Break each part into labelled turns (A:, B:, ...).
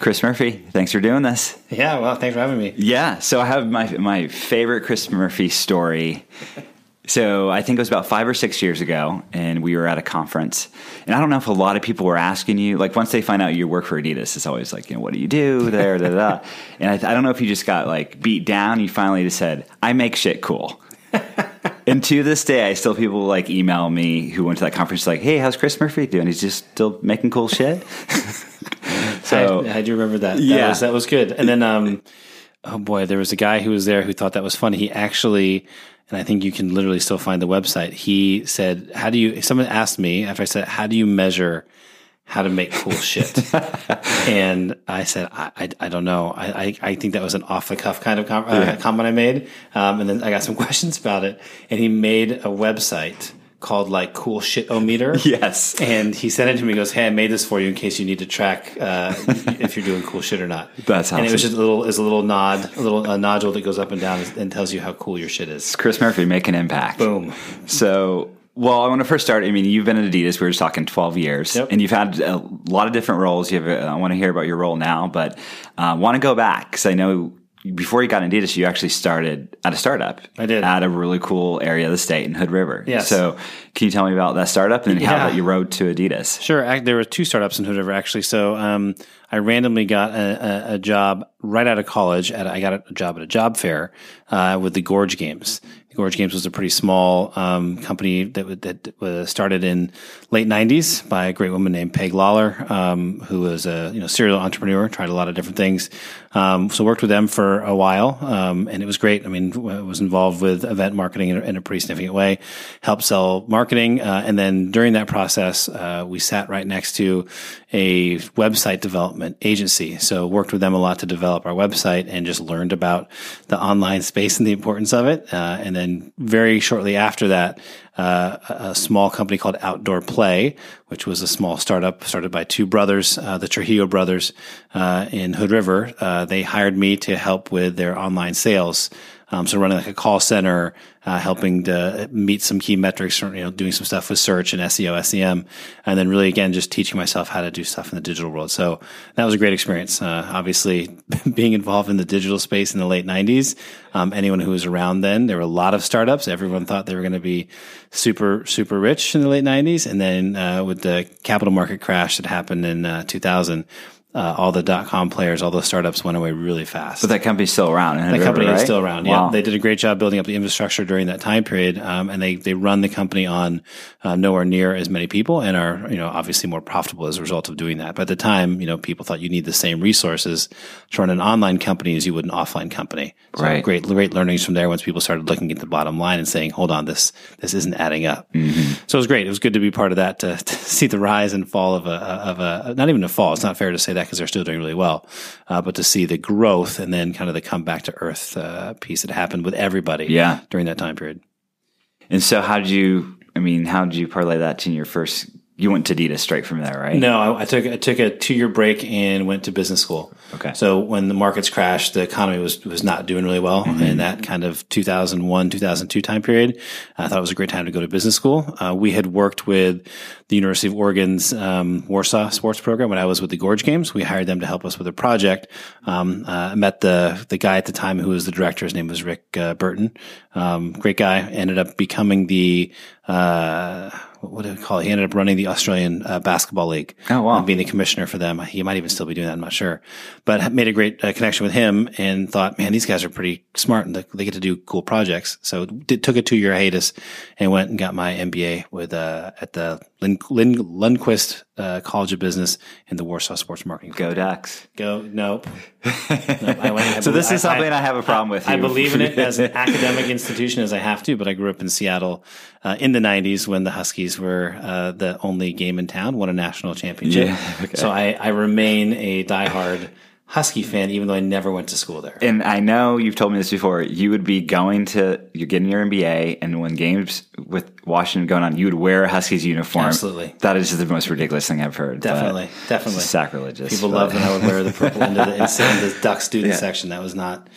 A: Chris Murphy, thanks for doing this.
B: Yeah, well, thanks for having me.
A: Yeah, so I have my my favorite Chris Murphy story. So I think it was about five or six years ago, and we were at a conference. And I don't know if a lot of people were asking you, like once they find out you work for Adidas, it's always like, you know, what do you do there? da, da, da. And I, I don't know if you just got like beat down. You finally just said, I make shit cool. and to this day, I still people like email me who went to that conference like, "Hey, how's Chris Murphy doing? He's just still making cool shit."
B: so I, I, do remember that.
A: Yeah,
B: that was, that was good. And then, um, oh boy, there was a guy who was there who thought that was funny. He actually, and I think you can literally still find the website. He said, "How do you?" Someone asked me after I said, "How do you measure?" how to make cool shit. and I said, I, I, I don't know. I, I, I, think that was an off the cuff kind of com- uh, comment I made. Um, and then I got some questions about it. And he made a website called like Cool Shit O Meter.
A: Yes.
B: And he sent it to me. He goes, "Hey, I made this for you in case you need to track uh, if you're doing cool shit or not."
A: That's awesome.
B: And it was just a little, is a little nod, a little a nodule that goes up and down and tells you how cool your shit is.
A: It's Chris Murphy make an impact.
B: Boom.
A: So well, I want to first start. I mean, you've been at Adidas. We were just talking twelve years,
B: yep.
A: and you've had a lot of different roles. You have. A, I want to hear about your role now, but uh, want to go back because I know before you got into Adidas, you actually started at a startup.
B: I did
A: at a really cool area of the state in Hood River.
B: Yes.
A: So, can you tell me about that startup and yeah. how that you rode to Adidas?
B: Sure. There were two startups in Hood River actually. So, um, I randomly got a, a, a, job right out of college. At I got a job at a job fair uh, with the Gorge Games. The Gorge Games was a pretty small um, company that that was started in late '90s by a great woman named Peg Lalor, um, who was a you know serial entrepreneur, tried a lot of different things. Um, so worked with them for a while, um, and it was great. I mean, I was involved with event marketing in a, in a pretty significant way, helped sell marketing, uh, and then during that process, uh, we sat right next to a website development agency. So worked with them a lot to develop our website, and just learned about the online space and the importance of it, uh, and then very shortly after that, uh, a small company called Outdoor Play, which was a small startup started by two brothers, uh, the Trujillo brothers uh, in Hood River. Uh, they hired me to help with their online sales. Um, so running like a call center, uh, helping to meet some key metrics, you know, doing some stuff with search and SEO, SEM, and then really again just teaching myself how to do stuff in the digital world. So that was a great experience. Uh, obviously, being involved in the digital space in the late '90s, um, anyone who was around then, there were a lot of startups. Everyone thought they were going to be super super rich in the late '90s, and then uh, with the capital market crash that happened in uh, 2000 uh, all the dot com players, all those startups went away really fast.
A: But that company's still around.
B: That
A: River,
B: company
A: right?
B: is still around.
A: Wow.
B: Yeah, they did a great job building up the infrastructure during that time period, um, and they they run the company on uh, nowhere near as many people, and are you know obviously more profitable as a result of doing that. But at the time, you know, people thought you need the same resources to run an online company as you would an offline company. So
A: right.
B: Great, great learnings from there. Once people started looking at the bottom line and saying, "Hold on, this this isn't adding up."
A: Mm-hmm.
B: So it was great. It was good to be part of that to, to see the rise and fall of a of a not even a fall. It's not fair to say that because they're still doing really well well. Uh, but to see the growth and then kind of the come back to earth uh, piece that happened with everybody
A: yeah.
B: during that time period.
A: And so, how did you? I mean, how did you parlay that to your first you went to Adidas straight from there, right?
B: No, I, I took I took a two year break and went to business school.
A: Okay.
B: So when the markets crashed, the economy was was not doing really well
A: Mm-hmm.
B: in that kind of 2001 2002 time period. I thought it was a great time to go to business school. Uh, we had worked with the University of Oregon's um, Warsaw sports program when I was with the Gorge Games. We hired them to help us with a project. Um, uh, I met the the guy at the time who was the director. His name was Rick uh, Burton. Um, great guy. Ended up becoming the uh, what do we call it? He ended up running the Australian uh, Basketball League.
A: Oh, wow.
B: And being the commissioner for them. He might even still be doing that. I'm not sure. But made a great uh, connection with him and thought, man, these guys are pretty smart and they get to do cool projects. So did, took a two year hiatus and went and got my MBA with, uh, at the Lin, Lundquist uh, College of Business in the Warsaw Sports Marketing.
A: Go Ducks.
B: Go, nope. nope I I
A: so this
B: I,
A: is something I, have a problem with.
B: I believe in it as an academic institution as I have to, but I grew up in Seattle uh, in the 90s when the Huskies were uh, the only game in town, won a national championship.
A: Yeah, okay.
B: So I, I remain a diehard Husky fan, even though I never went to school there.
A: And I know you've told me this before. You would be going to, you're getting your MBA, and when games with Washington going on, you would wear a Huskies uniform.
B: Absolutely.
A: That is the most ridiculous thing I've heard.
B: Definitely. Definitely.
A: Sacrilegious.
B: People loved when I would wear the purple into the, into the Duck student yeah. section. That was not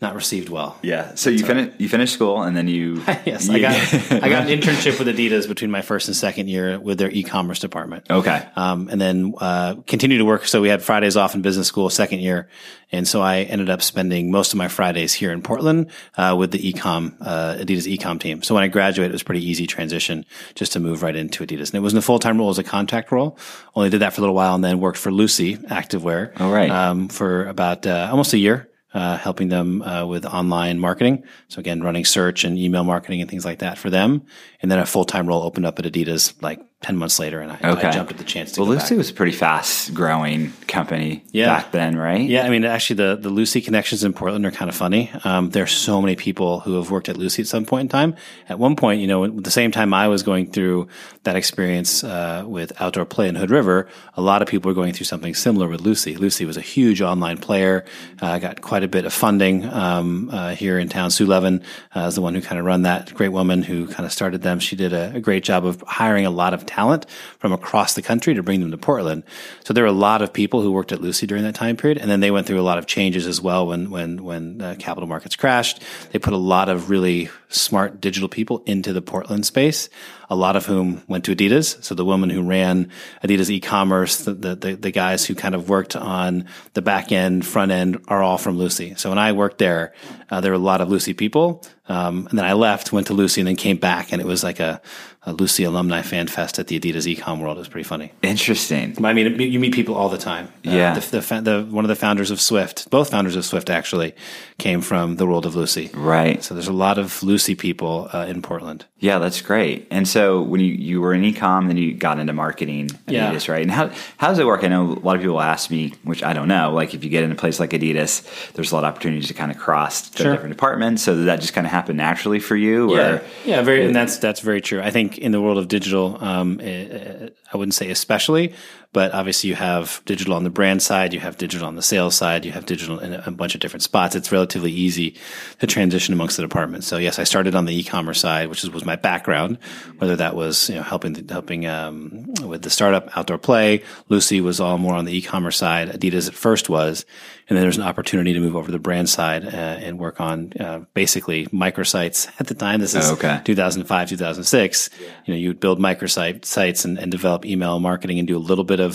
B: not received well.
A: Yeah. So you finished you finished school and then you
B: yes,
A: you,
B: I got I got an internship with Adidas between my first and second year with their e-commerce department.
A: Okay.
B: Um, and then uh, continued to work. So we had Fridays off in business school second year, and so I ended up spending most of my Fridays here in Portland uh, with the ecom uh, Adidas ecom team. So when I graduated, it was a pretty easy transition just to move right into Adidas, and it wasn't a full time role; it was a contract role. Only did that for a little while, and then worked for Lucy Activewear.
A: All right.
B: Um, for about uh, almost a year uh, helping them uh, with online marketing. So again, running search and email marketing and things like that for them. And then a full time role opened up at Adidas like 10 months later. And I,
A: okay.
B: I jumped at the chance to
A: Well, Lucy
B: back.
A: was a pretty fast growing company
B: Yeah.
A: back then, right?
B: Yeah, I mean, actually, the, the Lucy connections in Portland are kind of funny. Um, there's so many people who have worked at Lucy at some point in time. At one point, you know, at the same time I was going through that experience uh, with outdoor play in Hood River, a lot of people were going through something similar with Lucy. Lucy was a huge online player, uh, got quite a bit of funding um, uh, here in town. Sue Levin uh, is the one who kind of run that great woman who kind of started them. She did a, a great job of hiring a lot of talent from across the country to bring them to Portland. So there were a lot of people who worked at Lucy during that time period, and then they went through a lot of changes as well when when when uh, capital markets crashed. They put a lot of really smart digital people into the Portland space. A lot of whom went to Adidas. So the woman who ran Adidas e-commerce, the, the, the, guys who kind of worked on the back end, front end are all from Lucy. So when I worked there, uh, there were a lot of Lucy people. Um, and then I left, went to Lucy and then came back and it was like a, a Lucy alumni fan fest at the Adidas ecom world. It was pretty funny.
A: Interesting.
B: I mean, you meet people all the time. Uh,
A: Yeah.
B: the, the, the, one of the founders of Swift, both founders of Swift actually came from the world of Lucy.
A: Right.
B: So there's a lot of Lucy people uh, in Portland.
A: Yeah, that's great. And so when you, you were in ecom, then you got into marketing
B: Yeah.
A: Adidas, right? And how how does it work? I know a lot of people ask me, which I don't know. Like if you get in a place like Adidas, there's a lot of opportunities to kind of cross to
B: Sure.
A: different departments. So that just kind of happen naturally for you?
B: Yeah,
A: Or
B: yeah, very, and that's that's very true. I think in the world of digital, um, eh, I wouldn't say especially, but obviously you have digital on the brand side, you have digital on the sales side, you have digital in a bunch of different spots. It's relatively easy to transition amongst the departments. So yes, I started on the e-commerce side, which was my background. Whether that was you know helping helping um, with the startup outdoor play, Lucy was all more on the e-commerce side. Adidas at first was, and then there's an opportunity to move over to the brand side uh, and work on uh, basically microsites at the time. This is
A: Oh, okay.
B: 2005, 2006. You know, you would build microsite sites and, and develop email marketing and do a little bit of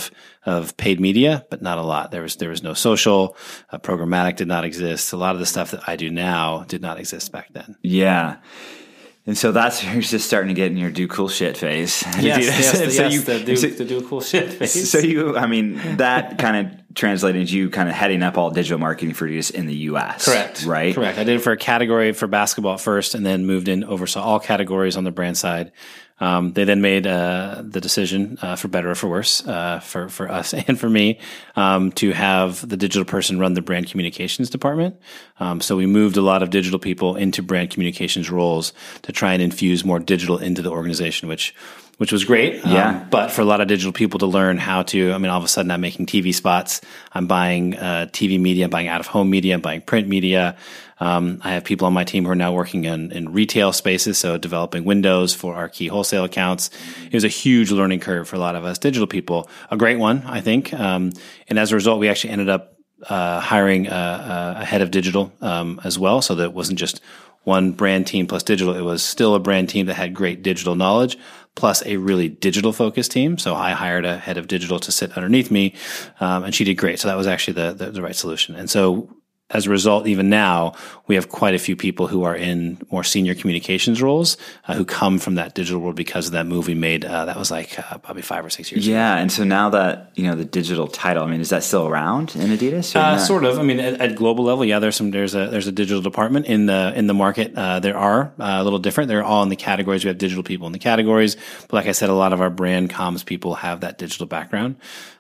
B: of paid media, but not a lot. There was there was no social, uh, programmatic did not exist. A lot of the stuff that I do now did not exist back then.
A: yeah. And so that's you're just starting to get in your do cool shit phase. Adidas. And so you, so-
B: to do cool shit.
A: So you, I mean, that kind of translated you kind of heading up all digital marketing for Adidas in the U.S.
B: Correct.
A: Right.
B: Correct. I did it for a category for basketball first, and then moved in, oversaw all categories on the brand side. Um, they then made uh, the decision, uh, for better or for worse, uh, for for us and for me, um, to have the digital person run the brand communications department. Um, so we moved a lot of digital people into brand communications roles to try and infuse more digital into the organization, which which was great.
A: Yeah.
B: Um, but for a lot of digital people to learn how to, I mean, all of a sudden I'm making TV spots. I'm buying uh, TV media, I'm buying out of home media, I'm buying print media. Um, I have people on my team who are now working in, in retail spaces, so developing windows for our key wholesale accounts. It was a huge learning curve for a lot of us digital people. A great one, I think. Um, and as a result, we actually ended up uh, hiring a, a head of digital um, as well, so that it wasn't just one brand team plus digital. It was still a brand team that had great digital knowledge plus a really digital focused team. So I hired a head of digital to sit underneath me, um, and she did great. So that was actually the, the the right solution. And so as a result, even now, we have quite a few people who are in more senior communications roles uh, who come from that digital world because of that move we made. Uh, that was like uh, probably five or six years ago.
A: Yeah, and so now that you know the digital title, I mean, is that still around in Adidas?
B: Uh, sort of. I mean, at, at global level, yeah. There's some. There's a there's a digital department in the in the market. Uh, there are uh, a little different. They're all in the categories. We have digital people in the categories, but like I said, a lot of our brand comms people have that digital background.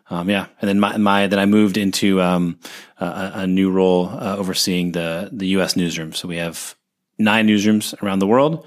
B: Um, yeah, and then my, my then I moved into um, a, a new role uh, overseeing the the U.S. newsroom. So we have nine newsrooms around the world.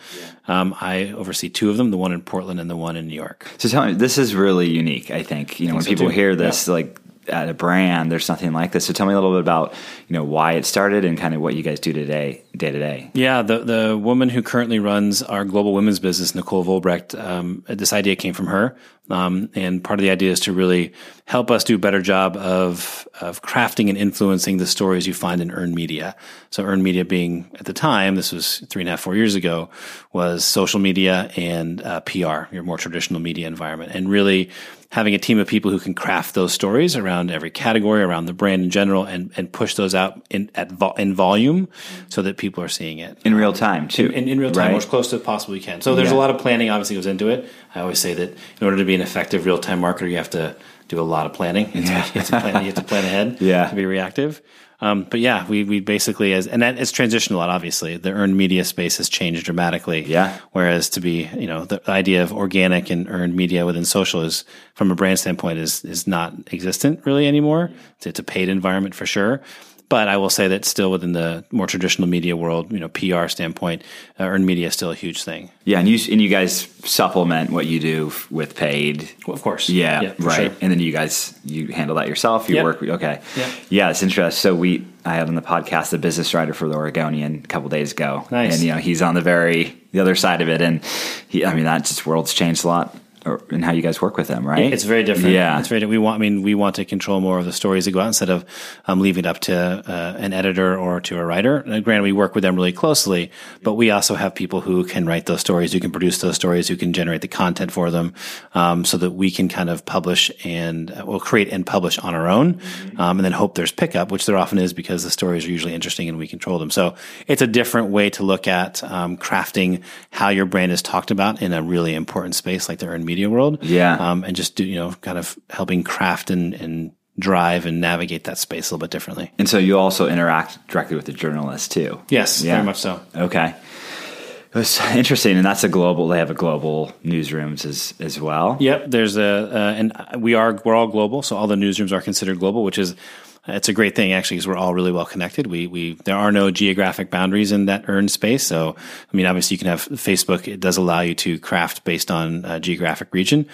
B: Um, I oversee two of them: the one in Portland and the one in New York.
A: So tell me, this is really unique. I think you know when
B: so,
A: people
B: too.
A: hear this, like at a brand, there's nothing like this. So tell me a little bit about you know why it started and kind of what you guys do today, day to day.
B: Yeah, the the woman who currently runs our global women's business, Nicole Vollebregt, um, this idea came from her. Um, and part of the idea is to really help us do a better job of of crafting and influencing the stories you find in earned media. So earned media being at the time, this was three and a half, four years ago, was social media and uh, PR, your more traditional media environment, and really having a team of people who can craft those stories around every category, around the brand in general, and, and push those out in at vo- in volume so that people are seeing it
A: in real time too.
B: In, in real time,
A: right?
B: as close to as possible you can. So there's
A: Yeah.
B: a lot of planning obviously goes into it. I always say that in order to be an effective real time marketer, you have to do a lot of planning. You have, to, you have to plan. You have to plan ahead.
A: Yeah.
B: To be reactive. Um, but yeah, we we basically as and that it's transitioned a lot. Obviously, the earned media space has changed dramatically.
A: Yeah.
B: Whereas to be you know the idea of organic and earned media within social is from a brand standpoint is is not existent really anymore. It's, it's a paid environment for sure. But I will say that still within the more traditional media world, you know, PR standpoint, uh, earned media is still a huge thing.
A: Yeah, and you and you guys supplement what you do f- with paid.
B: Well, of course.
A: Yeah,
B: for
A: right.
B: sure.
A: And then you guys you handle that yourself. You
B: Yep.
A: work. Okay.
B: Yep.
A: Yeah, it's interesting. So we I had on the podcast the business writer for the Oregonian a couple days ago.
B: Nice.
A: And you know he's on the very the other side of it, and he I mean that just world's changed a lot or, in how you guys work with them, right?
B: It's very different.
A: Yeah.
B: it's very. We want. I mean, we want to control more of the stories that go out instead of um, leaving it up to uh, an editor or to a writer. And granted, we work with them really closely, but we also have people who can write those stories, who can produce those stories, who can generate the content for them, um, so that we can kind of publish and uh, well create and publish on our own, um, and then hope there's pickup, which there often is because the stories are usually interesting and we control them. So it's a different way to look at um, crafting how your brand is talked about in a really important space like the earned media world
A: Yeah.
B: um, and just do you know kind of helping craft and, and drive and navigate that space a little bit differently.
A: and so you also interact directly with the journalists too.
B: Yes,
A: Yeah.
B: very much so.
A: Okay. It's interesting, and that's a global. They have a global newsrooms as as well.
B: Yep, there's a uh, and we are we're all global, so all the newsrooms are considered global, which is it's a great thing actually because we're all really well connected. We we there are no geographic boundaries in that earned space. So I mean, obviously you can have Facebook. It does allow you to craft based on uh, geographic region.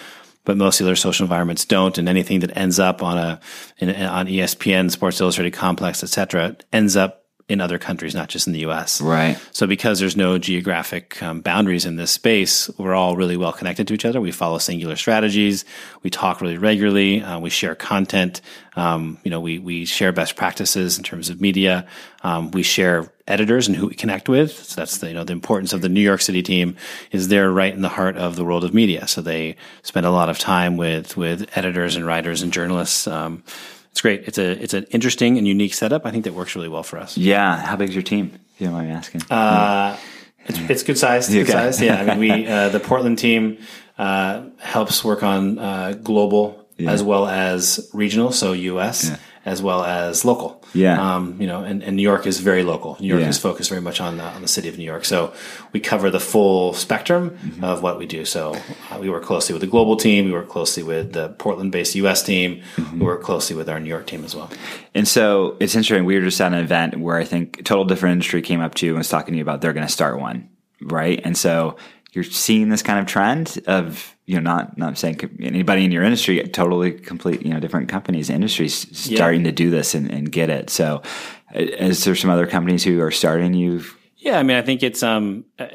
B: But most other social environments don't, and anything that ends up on a in, on ESPN, Sports Illustrated, Complex, etc., ends up in other countries, not just in the U.S.
A: Right.
B: So because there's no geographic um, boundaries in this space, we're all really well connected to each other. We follow singular strategies. We talk really regularly. Uh, we share content. Um, you know, we we share best practices in terms of media. Um, we share editors and who we connect with. So that's the you know the importance of the New York City team is they're right in the heart of the world of media. So they spend a lot of time with with editors and writers and journalists. Um, it's great. It's a it's an interesting and unique setup. I think that works really well for us.
A: Yeah. How big's your team? If you don't mind me asking.
B: Uh, it's, it's good size. Good
A: Okay.
B: size. Yeah. I mean, we uh, the Portland team uh, helps work on uh, global as well as regional, so U.S. as well as local.
A: Yeah.
B: Um, you know, and, and New York is very local. New York
A: Yeah.
B: is focused very much on the, on the city of New York. So we cover the full spectrum
A: Mm-hmm.
B: of what we do. So uh, we work closely with the global team. We work closely with the Portland-based U.S. team.
A: Mm-hmm.
B: We work closely with our New York team as well.
A: And so it's interesting. We were just at an event where I think total different industry came up to you and was talking to you about they're going to start one, right? And so you're seeing this kind of trend of you know not not saying anybody in your industry totally complete you know different companies industries starting to do this and, and get it. So uh, is there some other companies who are starting you?
B: Yeah, I mean, I think it's um uh,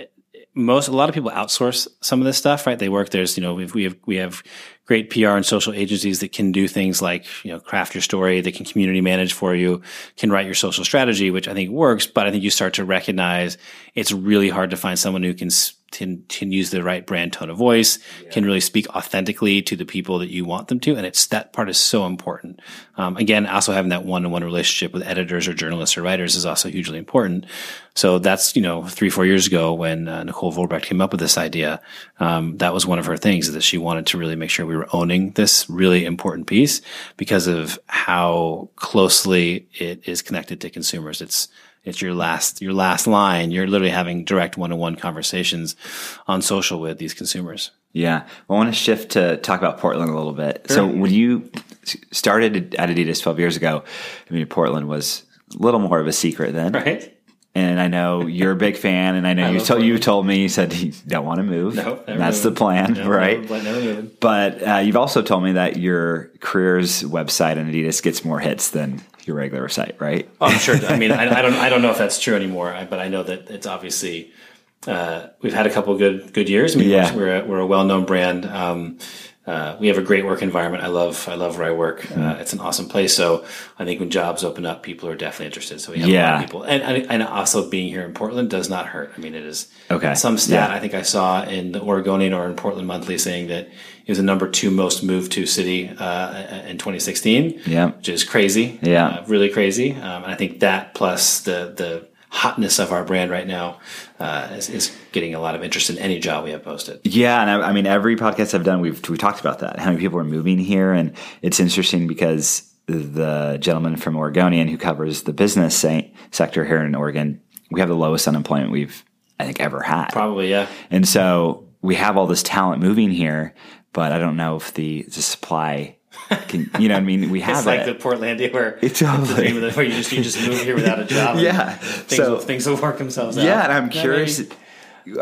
B: most a lot of people outsource some of this stuff, right? They work there's you know we've, we have we have great PR and social agencies that can do things like you know craft your story, they can community manage for you, can write your social strategy, which I think works. But I think you start to recognize it's really hard to find someone who can. s- Can, can use the right brand tone of voice, can really speak authentically to the people that you want them to. And it's that part is so important. Um, again, also having that one on one relationship with editors or journalists or writers is also hugely important. So that's, you know, three, four years ago when uh, Nicole Vollebregt came up with this idea, um, that was one of her things that she wanted to really make sure we were owning this really important piece because of how closely it is connected to consumers. It's, it's your last, your last line. You're literally having direct one-on-one conversations on social with these consumers.
A: Yeah, well, I want to shift to talk about Portland a little bit. So when you started at Adidas 12 years ago, I mean Portland was a little more of a secret then,
B: Right.
A: and I know you're a big fan, and I know
B: I
A: you told you told me you said you don't want to move.
B: No,
A: that's the plan,
B: No,
A: right?
B: never- never.
A: But uh, you've also told me that your careers website and Adidas gets more hits than your regular site, right?
B: Oh, I'm sure. I mean, I, I don't. I don't know if that's true anymore. But I know that it's obviously uh, we've had a couple good good years. I mean,
A: Yeah.
B: we're a, we're a well known brand. Um, uh, we have a great work environment. I love I love where I work.
A: Mm-hmm.
B: Uh, it's an awesome place. So I think when jobs open up, people are definitely interested. So we have a lot
A: Yeah.
B: of people, and, and and also being here in Portland does not hurt. I mean, it is
A: Okay.
B: Some stat
A: Yeah.
B: I think I saw in the Oregonian or in Portland Monthly saying that it was the number two most moved to city uh, in 2016.
A: Yeah.
B: which is crazy.
A: Yeah.
B: Uh, really crazy. Um, and I think that plus the the hotness of our brand right now uh, is, is getting a lot of interest in any job we have posted.
A: Yeah, and I, I mean, every podcast I've done, we've we talked about that. How many people are moving here, and it's interesting because the gentleman from Oregonian who covers the business se- sector here in Oregon, we have the lowest unemployment we've I think ever had,
B: Probably, yeah.
A: and so we have all this talent moving here, but I don't know if the the supply can, you know, what I mean, we have
B: It's like
A: it.
B: the Portlandia where
A: It's
B: the
A: totally-
B: dream of the, where you just you just move here without a job.
A: Yeah.
B: things,
A: So-
B: will, things will work themselves out.
A: Yeah, and I'm
B: Yeah,
A: curious.
B: maybe.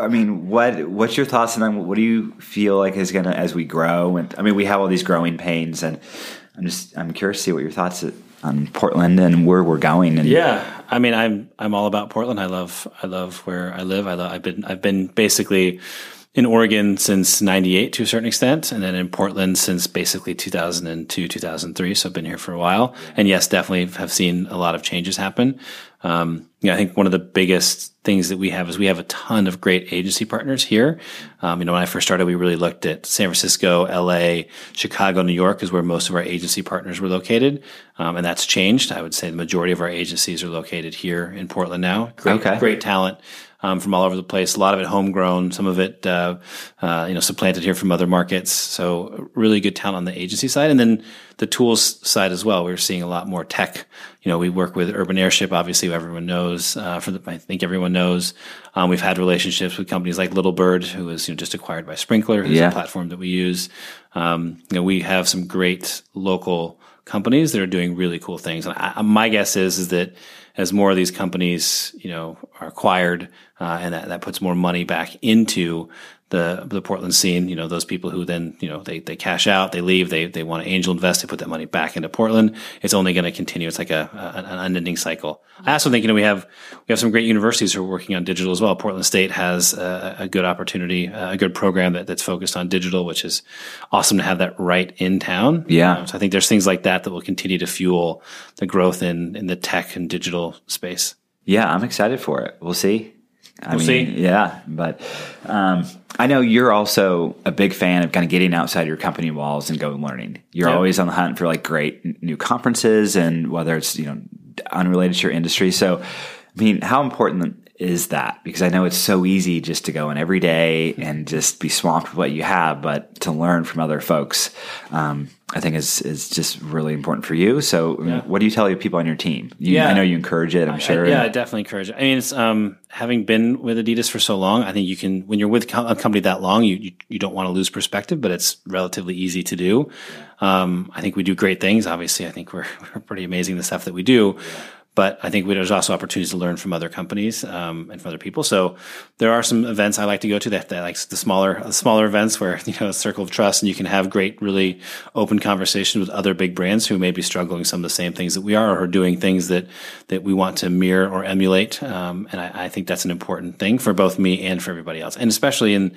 A: I mean, what what's your thoughts on? What do you feel like is gonna as we grow? And I mean, we have all these growing pains, and I'm just I'm curious to see what your thoughts on Portland and where we're going. And
B: Yeah, I mean, I'm I'm all about Portland. I love I love where I live. I love, I've been I've been basically in Oregon since '98 to a certain extent, and then in Portland since basically 2002 2003. So I've been here for a while, and yes, definitely have seen a lot of changes happen. Um, yeah, I think one of the biggest things that we have is we have a ton of great agency partners here. Um, you know, when I first started, we really looked at San Francisco, LA, Chicago, New York is where most of our agency partners were located. Um, and that's changed. I would say the majority of our agencies are located here in Portland now. Great,
A: Okay.
B: great talent. Um, from all over the place, a lot of it homegrown, some of it, uh, uh, you know, supplanted here from other markets. So really good talent on the agency side. And then the tools side as well. We're seeing a lot more tech. You know, we work with Urban Airship, obviously, everyone knows. Uh, for the, I think everyone knows. Um, we've had relationships with companies like Little Bird, who was you know just acquired by Sprinklr, who's
A: Yeah.
B: a platform that we use. Um, you know, we have some great local companies that are doing really cool things. And I, my guess is is that as more of these companies, you know, are acquired, uh, and that, that puts more money back into the the Portland scene. You know, those people who then you know they they cash out, they leave, they they want to angel invest, they put that money back into Portland. It's only going to continue. It's like a, a an unending cycle. I also think you know we have we have some great universities who are working on digital as well. Portland State has a, a good opportunity, a good program that, that's focused on digital, which is awesome to have that right in town.
A: Yeah.
B: Uh, so I think there's things like that that will continue to fuel the growth in in the tech and digital space.
A: yeah, I'm excited for it. We'll see. I
B: We'll
A: mean,
B: see.
A: Yeah, but um, I know you're also a big fan of kind of getting outside your company walls and going learning. You're always on the hunt for like great new conferences and whether it's you know unrelated to your industry. So, I mean, how important is that? Because I know it's so easy just to go in every day and just be swamped with what you have, but to learn from other folks, um, I think is is just really important for you. So,
B: Yeah.
A: what do you tell your people on your team? You,
B: Yeah.
A: I know you encourage it. I'm sure.
B: I, yeah, I definitely encourage it. I mean, it's um, having been with Adidas for so long, I think you can when you're with a company that long, you you, you don't want to lose perspective, but it's relatively easy to do. Um, I think we do great things. Obviously, I think we're we're pretty amazing the stuff that we do. But I think there's also opportunities to learn from other companies um, and from other people. So there are some events I like to go to that, that like the smaller smaller events where you know a circle of trust and you can have great, really open conversations with other big brands who may be struggling some of the same things that we are or doing things that that we want to mirror or emulate. Um, and I, I think that's an important thing for both me and for everybody else, and especially in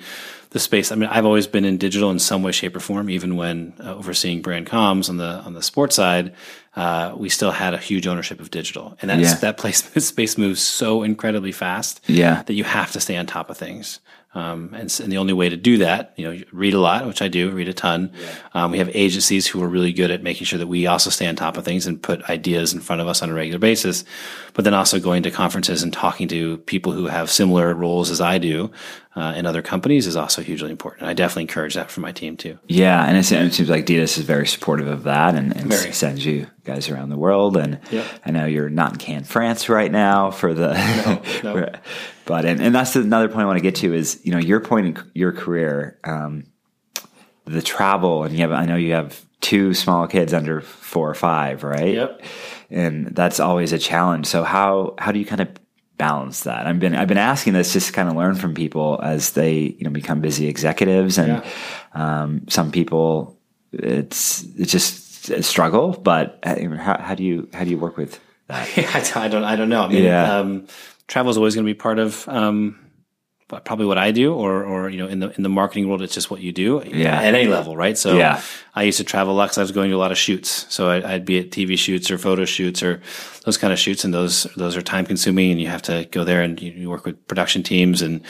B: the space. I mean, I've always been in digital in some way, shape, or form. Even when uh, overseeing brand comms on the on the sports side, uh, we still had a huge ownership of digital, and that's,
A: Yeah.
B: that place space moves so incredibly fast
A: Yeah.
B: that you have to stay on top of things. Um, and, and the only way to do that, you know, you read a lot, which I do, read a ton. Um, we have agencies who are really good at making sure that we also stay on top of things and put ideas in front of us on a regular basis. But then also going to conferences and talking to people who have similar roles as I do uh, in other companies is also hugely important. I definitely encourage that for my team too.
A: Yeah, and it seems, like Adidas is very supportive of that and, and sends you guys around the world. And
B: Yep.
A: I know you're not in Cannes, France right now for the,
B: no.
A: but and, and that's another point I want to get to is you know your point in your career, um, the travel, and you have I know you have two small kids under four or five, right?
B: Yep.
A: And that's always a challenge. So how how do you kind of balance that? I've been I've been asking this just to kind of learn from people as they you know become busy executives, and yeah. um, some people it's it's just a struggle. But uh, how, how do you how do you work with
B: that? I don't I don't know. I mean, yeah. um, travel is always going to be part of. Um, probably what I do, or or you know, in the in the marketing world, it's just what you do.
A: Yeah.
B: At any level, right? So yeah. I used to travel a lot because I was going to a lot of shoots. So I, would be at TV shoots or photo shoots or those kind of shoots, and those those are time consuming, and you have to go there and you, you work with production teams and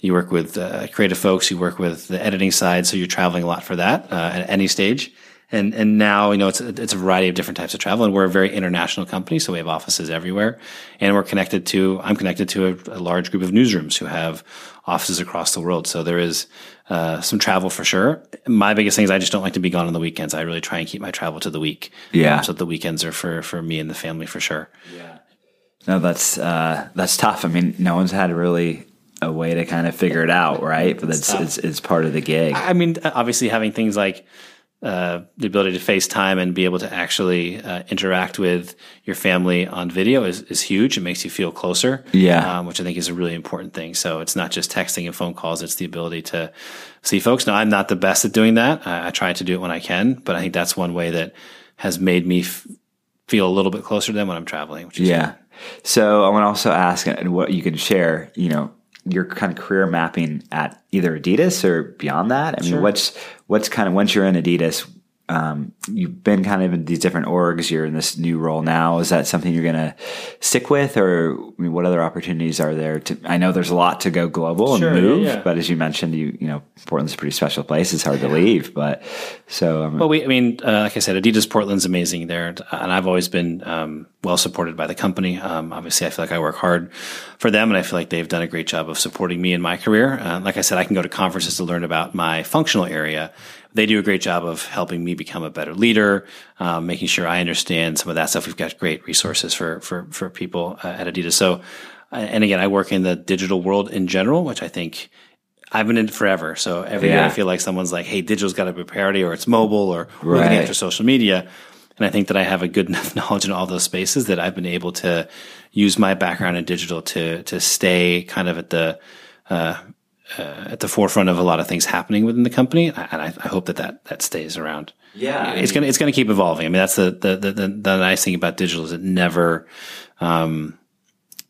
B: you work with uh, creative folks, you work with the editing side, so you're traveling a lot for that uh, at any stage. And and now you know it's a, it's a variety of different types of travel, and we're a very international company, so we have offices everywhere, and we're connected to I'm connected to a, a large group of newsrooms who have offices across the world. So there is uh, some travel for sure. My biggest thing is I just don't like to be gone on the weekends. I really try and keep my travel to the week.
A: Yeah.
B: Um, so the weekends are for for me and the family for sure.
A: Yeah. No, that's uh, that's tough. I mean, no one's had really a way to kind of figure it out, right? But it's, it's, it's part of the gig.
B: I mean, obviously having things like uh, the ability to FaceTime and be able to actually uh, interact with your family on video is, is huge. It makes you feel closer,
A: yeah,
B: um, which I think is a really important thing. So it's not just texting and phone calls; it's the ability to see folks. Now, I'm not the best at doing that. I, I try to do it when I can, but I think that's one way that has made me f- feel a little bit closer to them when I'm traveling.
A: yeah. So I want to also ask, and what you can share, you know, your kind of career mapping at either Adidas or beyond that? I mean, sure. what's what's kind of once you're in Adidas, um, you've been kind of in these different orgs. You're in this new role now. Is that something you're going to stick with, or I mean, what other opportunities are there? To I know there's a lot to go global sure, and move, yeah, yeah. but as you mentioned, you you know Portland's a pretty special place. It's hard yeah. to leave, but so
B: um, well, we I mean, uh, like I said, Adidas Portland's amazing there, and I've always been um, well supported by the company. Um, obviously, I feel like I work hard for them, and I feel like they've done a great job of supporting me in my career. Uh, like I said, I can go to conferences to learn about my functional area they do a great job of helping me become a better leader, um, making sure I understand some of that stuff. We've got great resources for for for people uh, at Adidas. So, uh, and again, I work in the digital world in general, which I think I've been in forever. So every yeah. day I feel like someone's like, "Hey, digital's got to be priority, or it's mobile, or right. looking after social media." And I think that I have a good enough knowledge in all those spaces that I've been able to use my background in digital to to stay kind of at the uh, uh, at the forefront of a lot of things happening within the company, and I, I hope that, that that stays around.
A: Yeah,
B: it's gonna it's gonna keep evolving. I mean, that's the the the, the, the nice thing about digital is it never. Um,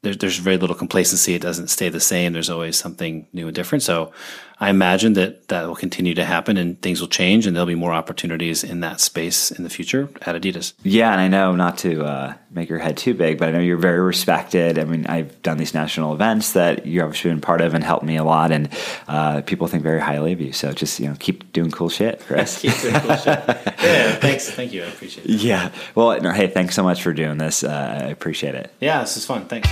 B: there's there's very little complacency. It doesn't stay the same. There's always something new and different. So I imagine that that will continue to happen and things will change and there'll be more opportunities in that space in the future at Adidas.
A: Yeah, and I know not to uh, make your head too big, but I know you're very respected. I mean, I've done these national events that you've obviously been part of and helped me a lot, and uh, people think very highly of you. So just you know, keep doing cool shit, Chris.
B: keep doing cool shit. Yeah, thanks. Thank you. I appreciate it.
A: Yeah. Well, no, hey, thanks so much for doing this. Uh, I appreciate it.
B: Yeah, this is fun. Thanks.